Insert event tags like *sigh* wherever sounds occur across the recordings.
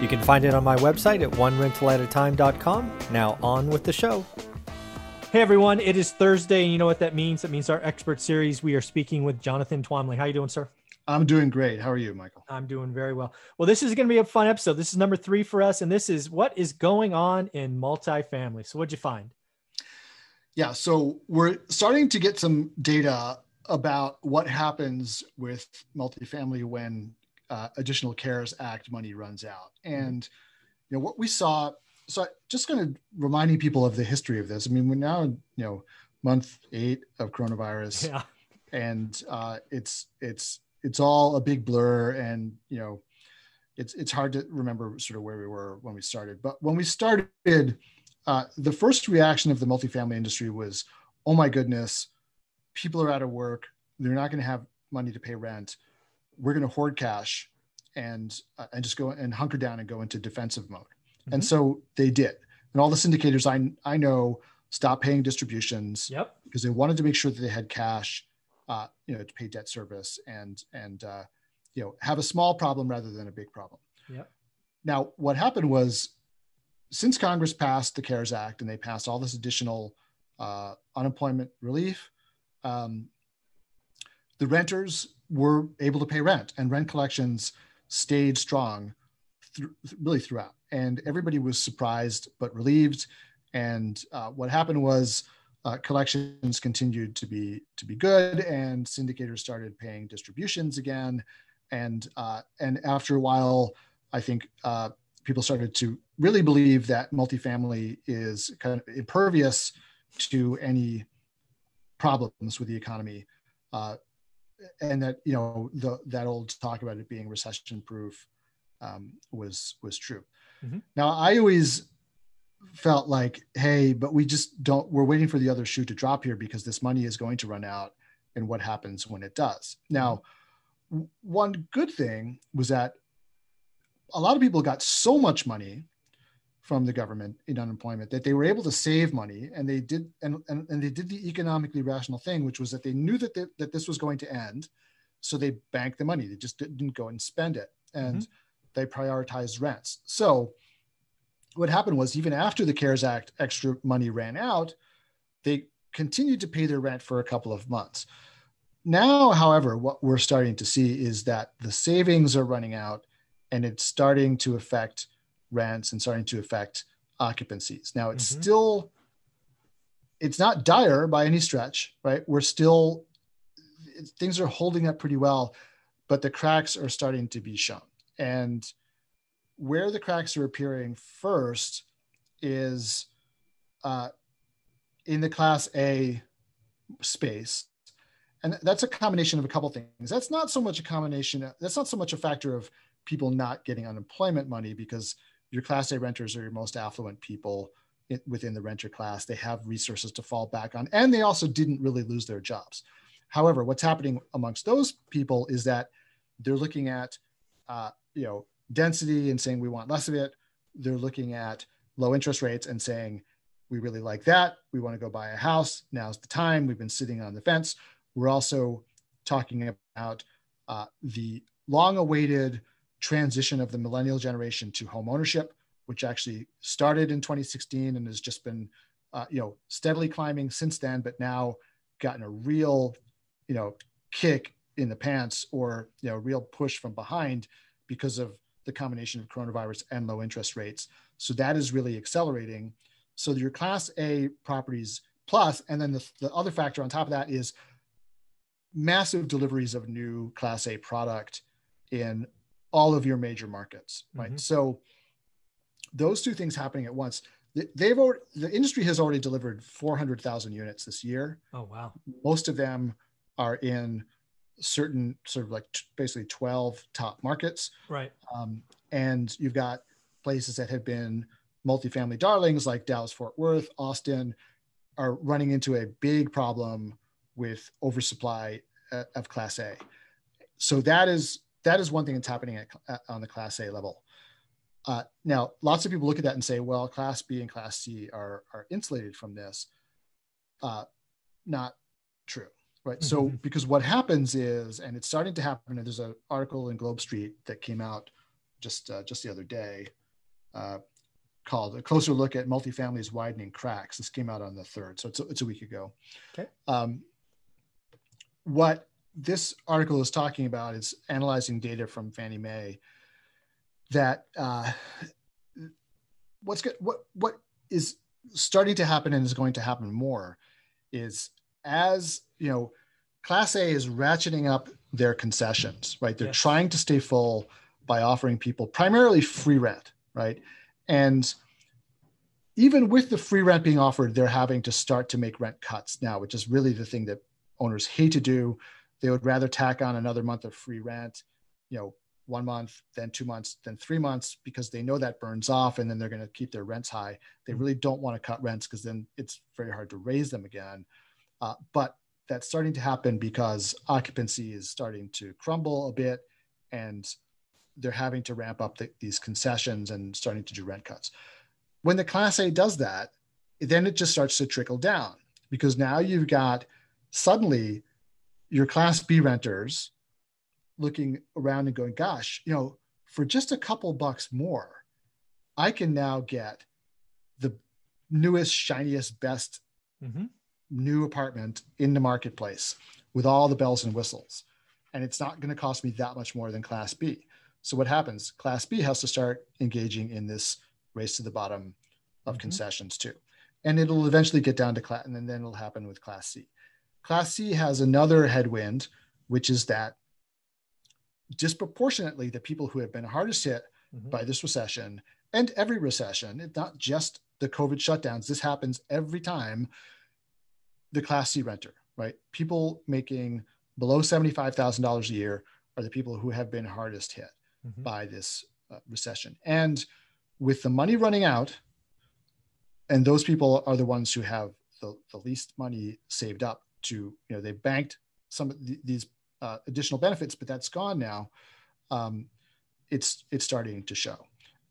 You can find it on my website at onerentalatatime.com. Now on with the show. Hey everyone, it is Thursday, and you know what that means? That means our expert series. We are speaking with Jonathan Twombly. How you doing, sir? I'm doing great. How are you, Michael? I'm doing very well. Well, this is going to be a fun episode. This is number three for us, and this is what is going on in multifamily. So, what'd you find? Yeah, so we're starting to get some data about what happens with multifamily when uh, additional CARES Act money runs out. Mm-hmm. And you know what we saw. So just kind of reminding people of the history of this. I mean, we're now you know month eight of coronavirus, yeah. and uh, it's it's it's all a big blur, and you know it's it's hard to remember sort of where we were when we started. But when we started, uh, the first reaction of the multifamily industry was, "Oh my goodness, people are out of work. They're not going to have money to pay rent we're going to hoard cash and uh, and just go and hunker down and go into defensive mode. Mm-hmm. And so they did. And all the syndicators I I know stopped paying distributions yep. because they wanted to make sure that they had cash, uh, you know, to pay debt service and and uh, you know have a small problem rather than a big problem. Yep. Now, what happened was, since Congress passed the CARES Act and they passed all this additional uh, unemployment relief, um, the renters were able to pay rent and rent collections stayed strong th- really throughout. And everybody was surprised but relieved. And uh, what happened was uh, collections continued to be to be good, and syndicators started paying distributions again. And uh, and after a while, I think uh, people started to really believe that multifamily is kind of impervious to any problems with the economy. Uh, and that you know the, that old talk about it being recession proof um, was was true. Mm-hmm. Now I always felt like, hey, but we just don't. We're waiting for the other shoe to drop here because this money is going to run out, and what happens when it does? Now, one good thing was that a lot of people got so much money from the government in unemployment that they were able to save money and they did and, and, and they did the economically rational thing which was that they knew that they, that this was going to end. So they banked the money. They just didn't go and spend it. And mm-hmm. they prioritized rents. So what happened was even after the cares act extra money ran out they continued to pay their rent for a couple of months. Now however what we're starting to see is that the savings are running out and it's starting to affect rents and starting to affect occupancies. Now it's mm-hmm. still it's not dire by any stretch, right? We're still things are holding up pretty well, but the cracks are starting to be shown. And where the cracks are appearing first is uh, in the class A space. And that's a combination of a couple things. That's not so much a combination, that's not so much a factor of people not getting unemployment money because your class A renters are your most affluent people within the renter class. They have resources to fall back on, and they also didn't really lose their jobs. However, what's happening amongst those people is that they're looking at, uh, you know, density and saying we want less of it. They're looking at low interest rates and saying we really like that. We want to go buy a house. Now's the time. We've been sitting on the fence. We're also talking about uh, the long-awaited transition of the millennial generation to home ownership, which actually started in 2016 and has just been, uh, you know, steadily climbing since then, but now gotten a real, you know, kick in the pants or you know, real push from behind because of the combination of coronavirus and low interest rates. So that is really accelerating. So your Class A properties plus, and then the, the other factor on top of that is massive deliveries of new Class A product in all of your major markets, right? Mm-hmm. So those two things happening at once. They've already, the industry has already delivered 400,000 units this year. Oh, wow. Most of them are in certain sort of like t- basically 12 top markets. Right. Um, and you've got places that have been multifamily darlings like Dallas Fort Worth, Austin are running into a big problem with oversupply uh, of Class A. So that is that is one thing that's happening at, on the Class A level. Uh, now, lots of people look at that and say, well, Class B and Class C are are insulated from this. Uh, not true, right? Mm-hmm. So because what happens is, and it's starting to happen. And there's an article in Globe Street that came out just uh, just the other day uh, called "A Closer Look at Multifamilies Widening Cracks." This came out on the third, so it's a, it's a week ago. Okay. Um, what this article is talking about is analyzing data from Fannie Mae that uh, what's good, what what is starting to happen and is going to happen more is as you know class a is ratcheting up their concessions right? They're yes. trying to stay full by offering people primarily free rent right? And even with the free rent being offered they're having to start to make rent cuts now which is really the thing that owners hate to do they would rather tack on another month of free rent you know one month then two months then three months because they know that burns off and then they're going to keep their rents high. They mm-hmm. really don't want to cut rents because then it's very hard to raise them again. Uh, but that's starting to happen because occupancy is starting to crumble a bit and they're having to ramp up the, these concessions and starting to do rent cuts. When the class a does that then it just starts to trickle down because now you've got suddenly your class b renters looking around and going, gosh, you know, for just a couple bucks more, I can now get the newest, shiniest, best mm-hmm. new apartment in the marketplace with all the bells and whistles. And it's not going to cost me that much more than Class B. So what happens? Class B has to start engaging in this race to the bottom of mm-hmm. concessions too. And it'll eventually get down to class, and then, then it'll happen with Class C. Class C has another headwind, which is that disproportionately the people who have been hardest hit mm-hmm. by this recession and every recession, it's not just the COVID shutdowns. This happens every time. The Class C renter, right? People making below $75,000 a year are the people who have been hardest hit mm-hmm. by this uh, recession. And with the money running out, and those people are the ones who have the, the least money saved up to, you know, they banked some of the, these uh, additional benefits, but that's gone now. Um, it's it's starting to show,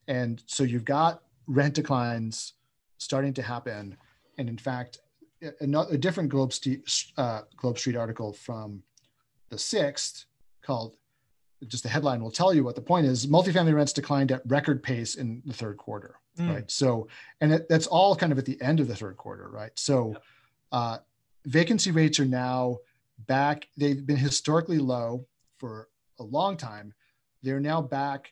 and so you've got rent declines starting to happen, and in fact, a, a different Globe Street, uh, Globe Street article from the sixth called just the headline will tell you what the point is multifamily rents declined at record pace in the third quarter mm. right so and it, that's all kind of at the end of the third quarter right so yep. uh, vacancy rates are now back. They've been historically low for a long time. They're now back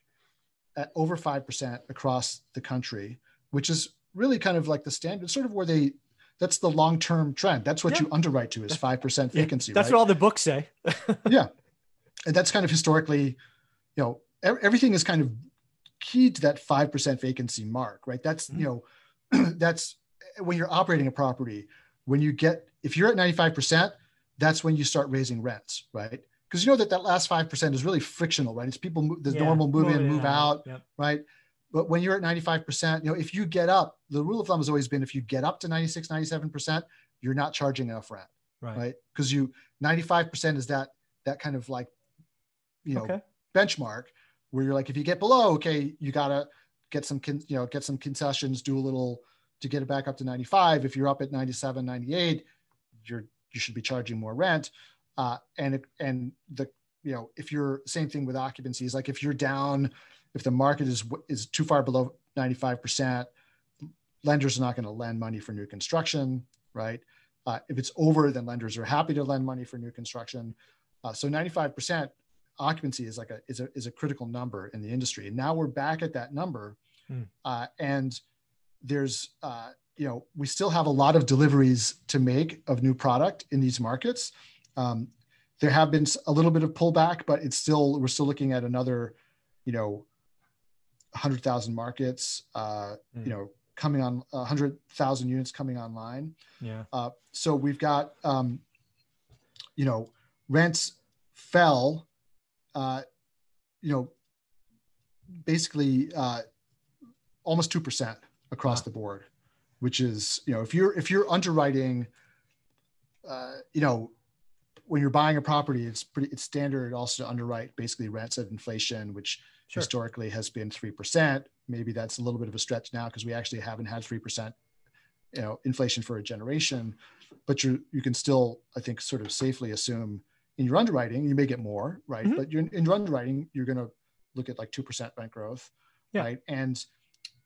at over 5% across the country, which is really kind of like the standard, sort of where they, that's the long term trend. That's what yeah. you underwrite to is 5% vacancy. Yeah, that's right? what all the books say. *laughs* yeah. And that's kind of historically, you know, everything is kind of keyed to that 5% vacancy mark, right? That's, mm-hmm. you know, *clears throat* that's when you're operating a property, when you get, if you're at 95%, that's when you start raising rents, right? Because you know that that last 5% is really frictional, right? It's people, the yeah, normal move in, move out, out yep. right? But when you're at 95%, you know, if you get up, the rule of thumb has always been if you get up to 96, 97%, you're not charging enough rent, right? Because right? you 95% is that that kind of like, you know, okay. benchmark where you're like, if you get below, okay, you gotta get some, con- you know, get some concessions, do a little to get it back up to 95. If you're up at 97, 98, you're you should be charging more rent. Uh, and and the you know if you're same thing with occupancies, like if you're down, if the market is is too far below 95 percent, lenders are not going to lend money for new construction, right? Uh, if it's over, then lenders are happy to lend money for new construction. Uh, so 95 percent occupancy is like a is a is a critical number in the industry, and now we're back at that number, hmm. uh, and there's uh, you know, we still have a lot of deliveries to make of new product in these markets. Um, there have been a little bit of pullback, but it's still we're still looking at another, you know, hundred thousand markets. Uh, mm. You know, coming on hundred thousand units coming online. Yeah. Uh, so we've got, um, you know, rents fell. Uh, you know, basically uh, almost two percent across the board, which is you know if you're if you're underwriting, uh, you know when you're buying a property, it's pretty it's standard also to underwrite basically rents at inflation, which sure. historically has been three percent. Maybe that's a little bit of a stretch now because we actually haven't had three percent, you know, inflation for a generation. But you you can still, I think, sort of safely assume in your underwriting you may get more, right? Mm-hmm. But you're, in your underwriting, you're going to look at like two percent rent growth, yeah. right? And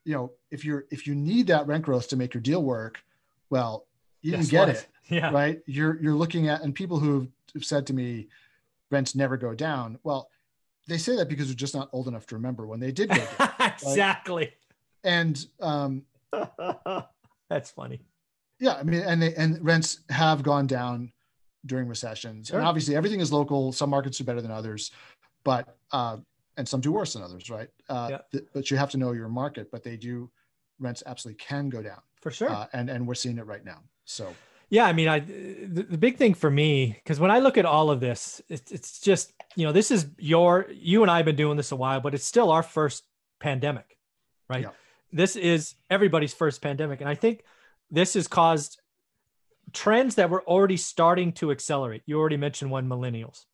you know, if you're if you need that rent growth to make your deal work, well, you can get it *laughs* yeah. right? You're you're looking at and people who've said to me rents never go down well they say that because they're just not old enough to remember when they did go down *laughs* exactly. Right? and um *laughs* that's funny. Yeah i mean and they and rents have gone down during recessions. Sure. and obviously everything is local. Some markets are better than others. But uh and some do worse than others right uh yeah. th- but you have to know your market but they do rents absolutely can go down for sure uh, and and we're seeing it right now so yeah, I mean, I the, the big thing for me because when I look at all of this, it's it's just you know this is your you and I have been doing this a while, but it's still our first pandemic, right? Yeah. This is everybody's first pandemic, and I think this has caused trends that were already starting to accelerate. You already mentioned one, millennials,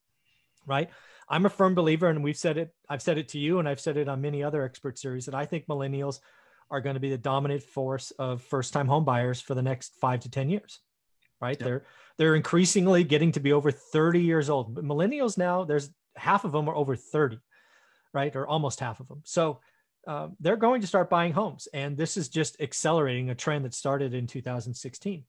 right? I'm a firm believer, and we've said it. I've said it to you, and I've said it on many other expert series that I think millennials are going to be the dominant force of first-time home buyers for the next five to ten years right? Yep. They're they're increasingly getting to be over 30 years old. But millennials now, there's half of them are over 30, right? Or almost half of them. So um, they're going to start buying homes. And this is just accelerating a trend that started in 2016.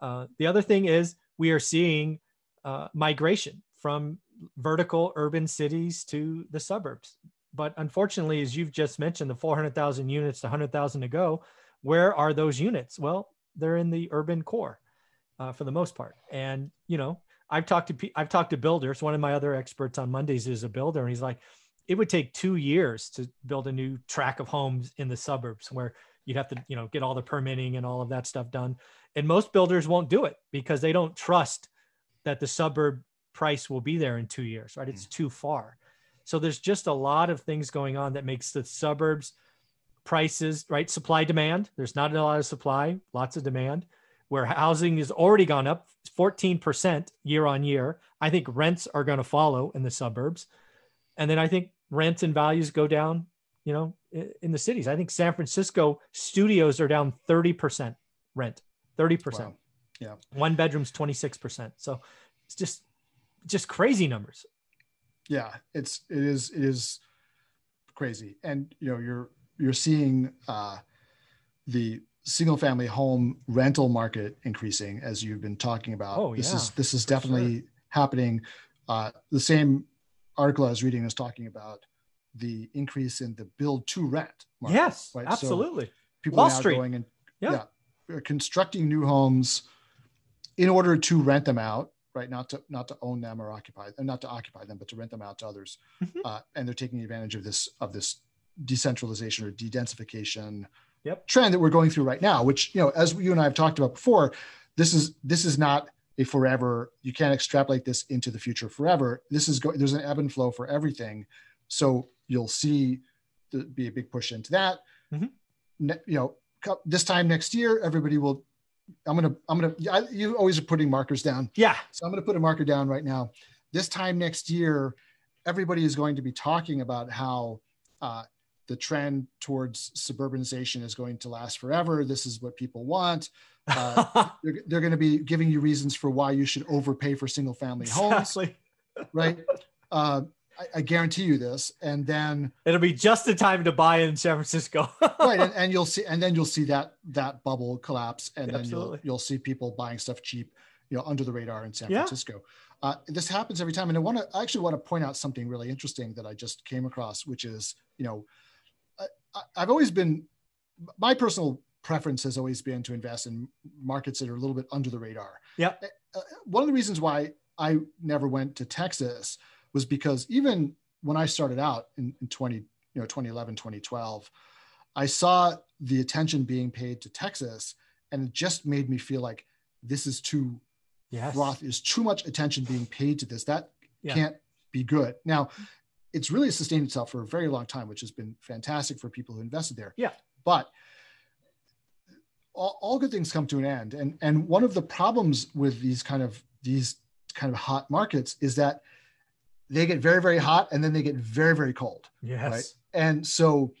Uh, the other thing is we are seeing uh, migration from vertical urban cities to the suburbs. But unfortunately, as you've just mentioned, the 400,000 units to 100,000 to go, where are those units? Well, they're in the urban core uh, for the most part. And you know, I've talked to I've talked to builders. One of my other experts on Mondays is a builder, and he's like, it would take two years to build a new track of homes in the suburbs where you'd have to you know get all the permitting and all of that stuff done. And most builders won't do it because they don't trust that the suburb price will be there in two years. Right? It's mm. too far. So there's just a lot of things going on that makes the suburbs prices right supply demand. There's not a lot of supply, lots of demand where housing has already gone up 14% year on year. I think rents are going to follow in the suburbs. And then I think rents and values go down, you know, in the cities. I think San Francisco studios are down 30% rent, 30%. Wow. Yeah. One bedroom's 26%. So it's just just crazy numbers. Yeah, it's it is it is crazy. And you know, you're you're seeing uh the single family home rental market increasing as you've been talking about. Oh, this yeah, is this is definitely sure. happening. Uh, the same article I was reading was talking about the increase in the build to rent. Market, yes, right? absolutely. So people Wall are now Street. going and yeah. yeah, constructing new homes in order to rent them out, right? Not to not to own them or occupy them, not to occupy them, but to rent them out to others. Mm-hmm. Uh, and they're taking advantage of this of this decentralization or de-densification yep. trend that we're going through right now, which, you know, as you and I have talked about before, this is, this is not a forever, you can't extrapolate this into the future forever. This is going, there's an ebb and flow for everything. So you'll see the, be a big push into that. Mm-hmm. Ne, you know, this time next year, everybody will, I'm to, I'm going to, you always are putting markers down. Yeah. So I'm to put a marker down right now. This time next year, everybody is going to be talking about how uh, the trend towards suburbanization is going to last forever. This is what people want. Uh, *laughs* they're, they're going to be giving you reasons for why you should overpay for single family homes. Exactly. *laughs* right. Uh, I, I, guarantee you this. And then it'll be just the time to buy in San Francisco. *laughs* right. And, and, you'll see, and then you'll see that, that bubble collapse. And then you'll, you'll see people buying stuff cheap, you know, under the radar in San yeah. Francisco. Uh, this happens every time. And I want to, I actually want to point out something really interesting that I just came across, which is, you know, I've always been my personal preference has always been to invest in markets that are a little bit under the radar. Yeah. Uh, one of the reasons why I never went to Texas was because even when I started out in, in 20, you know, 2011, 2012, I saw the attention being paid to Texas and it just made me feel like this is too yes. Roth is too much attention being paid to this. That yeah. can't be good. Now, it's really sustained itself for a very long time, which has been fantastic for people who invested there. Yeah. But all, all good things come to an end. And and one of the problems with these kind of these kind of hot markets is that they get very very hot and then they get very very cold. Yes. Right? And so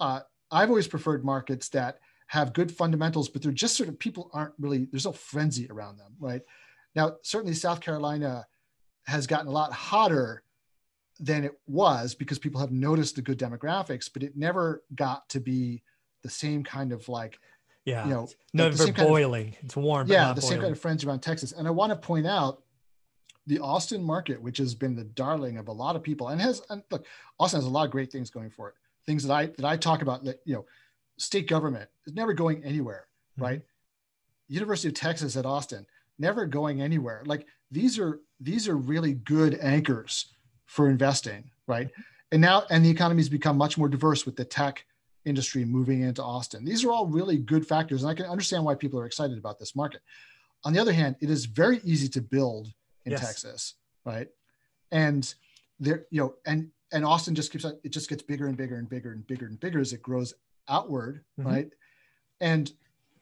uh, I've always preferred markets that have good fundamentals, but they're just sort of people aren't really there's no frenzy around them, right? Now certainly South Carolina has gotten a lot hotter than it was because people have noticed the good demographics, but it never got to be the same kind of like yeah, you know, never boiling. Kind of, it's warm. Yeah, the boiling. same kind of friends around Texas. And I want to point out the Austin market, which has been the darling of a lot of people, and has and look, Austin has a lot of great things going for it. Things that I that I talk about that you know, state government is never going anywhere, mm-hmm. right? University of Texas at Austin, never going anywhere. Like these are these are really good anchors for investing, right? Mm-hmm. And now and the economy has become much more diverse with the tech industry moving into Austin. These are all really good factors, and I can understand why people are excited about this market. On the other hand, it is very easy to build in yes. Texas, right? And there, you know, and and Austin just keeps on, it just gets bigger and bigger and bigger and bigger and bigger as it grows outward, mm-hmm. right? And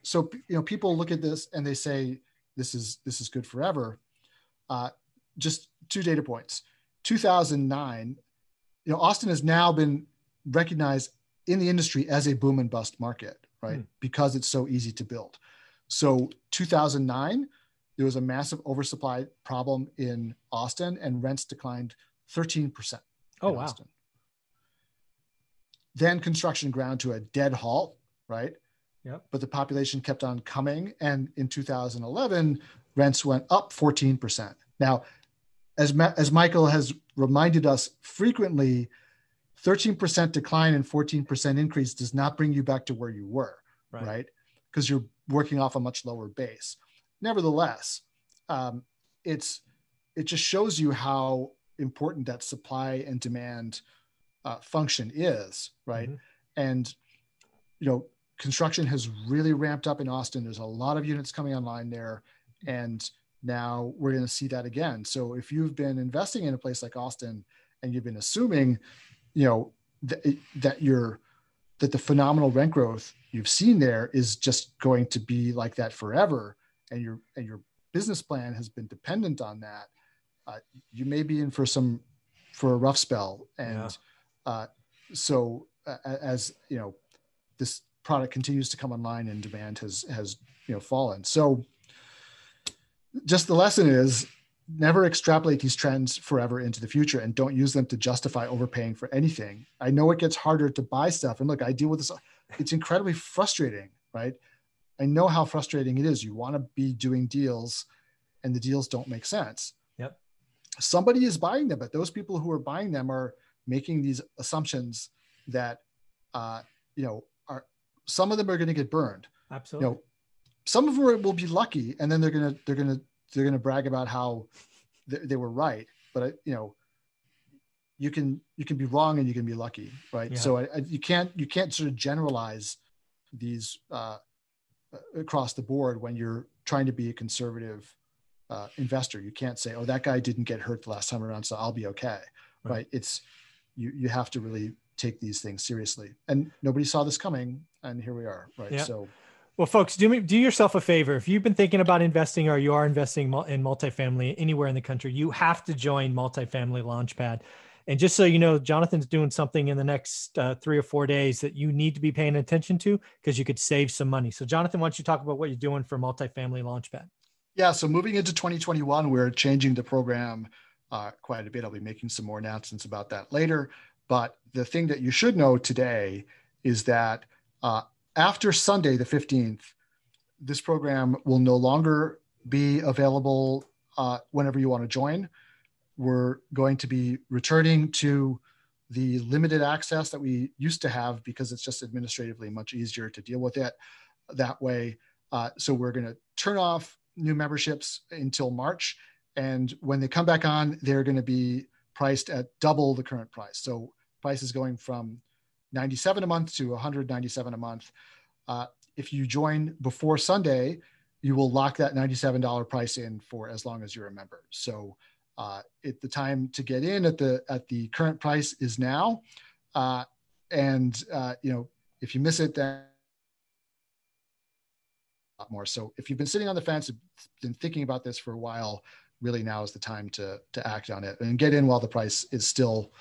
so you know, people look at this and they say this is this is good forever. Uh, just two data points. 2009, you know, Austin has now been recognized in the industry as a boom and bust market, right? Mm. Because it's so easy to build. So 2009, there was a massive oversupply problem in Austin, and rents declined 13%. Oh wow! Austin. Then construction ground to a dead halt, right? Yep. But the population kept on coming, and in 2011, rents went up 14%. Now, as Ma- as Michael has reminded us frequently, 13% decline and 14% increase does not bring you back to where you were, right? Because right? you're working off a much lower base. Nevertheless, um, it's it just shows you how important that supply and demand uh, function is, right? Mm-hmm. And you know, construction has really ramped up in Austin. There's a lot of units coming online there, and now we're going to see that again. So if you've been investing in a place like Austin and you've been assuming you know th- that you're that the phenomenal rent growth you've seen there is just going to be like that forever and your and your business plan has been dependent on that uh, you may be in for some for a rough spell and yeah. uh, so uh, as you know this product continues to come online and demand has has you know fallen so just the lesson is never extrapolate these trends forever into the future and don't use them to justify overpaying for anything. I know it gets harder to buy stuff. And look, I deal with this. It's incredibly frustrating, right? I know how frustrating it is. You want to be doing deals and the deals don't make sense. Yep. Somebody is buying them, but those people who are buying them are making these assumptions that, uh, you know, are some of them are going to get burned. Absolutely. You know, some of them will be lucky and then they're going to, they're going to they're going to brag about how th- they were right, but I, you know, you can you can be wrong and you can be lucky, right? Yeah. So I, I, you can't you can't sort of generalize these uh, across the board when you're trying to be a conservative uh, investor. You can't say, "Oh, that guy didn't get hurt the last time around, so I'll be okay." Right? right? It's you you have to really take these things seriously, and nobody saw this coming, and here we are, right? Yeah. So well, folks, do me do yourself a favor. If you've been thinking about investing or you are investing in multifamily anywhere in the country, you have to join Multifamily Launchpad. And just so you know, Jonathan's doing something in the next uh, three or four days that you need to be paying attention to because you could save some money. So, Jonathan, why don't you talk about what you're doing for Multifamily Launchpad? Yeah, so moving into 2021, we're changing the program uh, quite a bit. I'll be making some more announcements about that later. But the thing that you should know today is that uh, after Sunday, the 15th, this program will no longer be available uh, whenever you want to join. We're going to be returning to the limited access that we used to have because it's just administratively much easier to deal with it that way. Uh, so we're going to turn off new memberships until March. And when they come back on, they're going to be priced at double the current price. So price is going from 97 a month to 197 a month. Uh, if you join before Sunday, you will lock that $97 price in for as long as you're a member. So uh, it, the time to get in at the at the current price is now. Uh, and uh, you know, if you miss it, then a lot more. So if you've been sitting on the fence, been thinking about this for a while, really now is the time to to act on it and get in while the price is still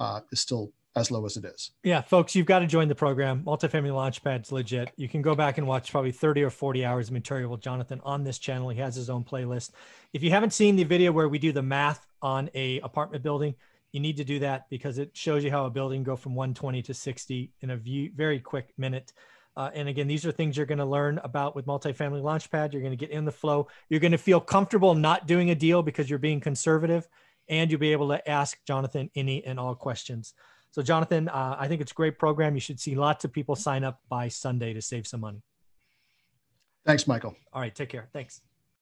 uh, is still as low as it is. Yeah, folks, you've got to join the program. Multifamily Launchpad's legit. You can go back and watch probably 30 or 40 hours of material with Jonathan on this channel. He has his own playlist. If you haven't seen the video where we do the math on a apartment building, you need to do that because it shows you how a building go from 120 to 60 in a view, very quick minute. Uh, and again, these are things you're going to learn about with multifamily launchpad. You're going to get in the flow. You're going to feel comfortable not doing a deal because you're being conservative, and you'll be able to ask Jonathan any and all questions. So, Jonathan, uh, I think it's a great program. You should see lots of people sign up by Sunday to save some money. Thanks, Michael. All right, take care. Thanks.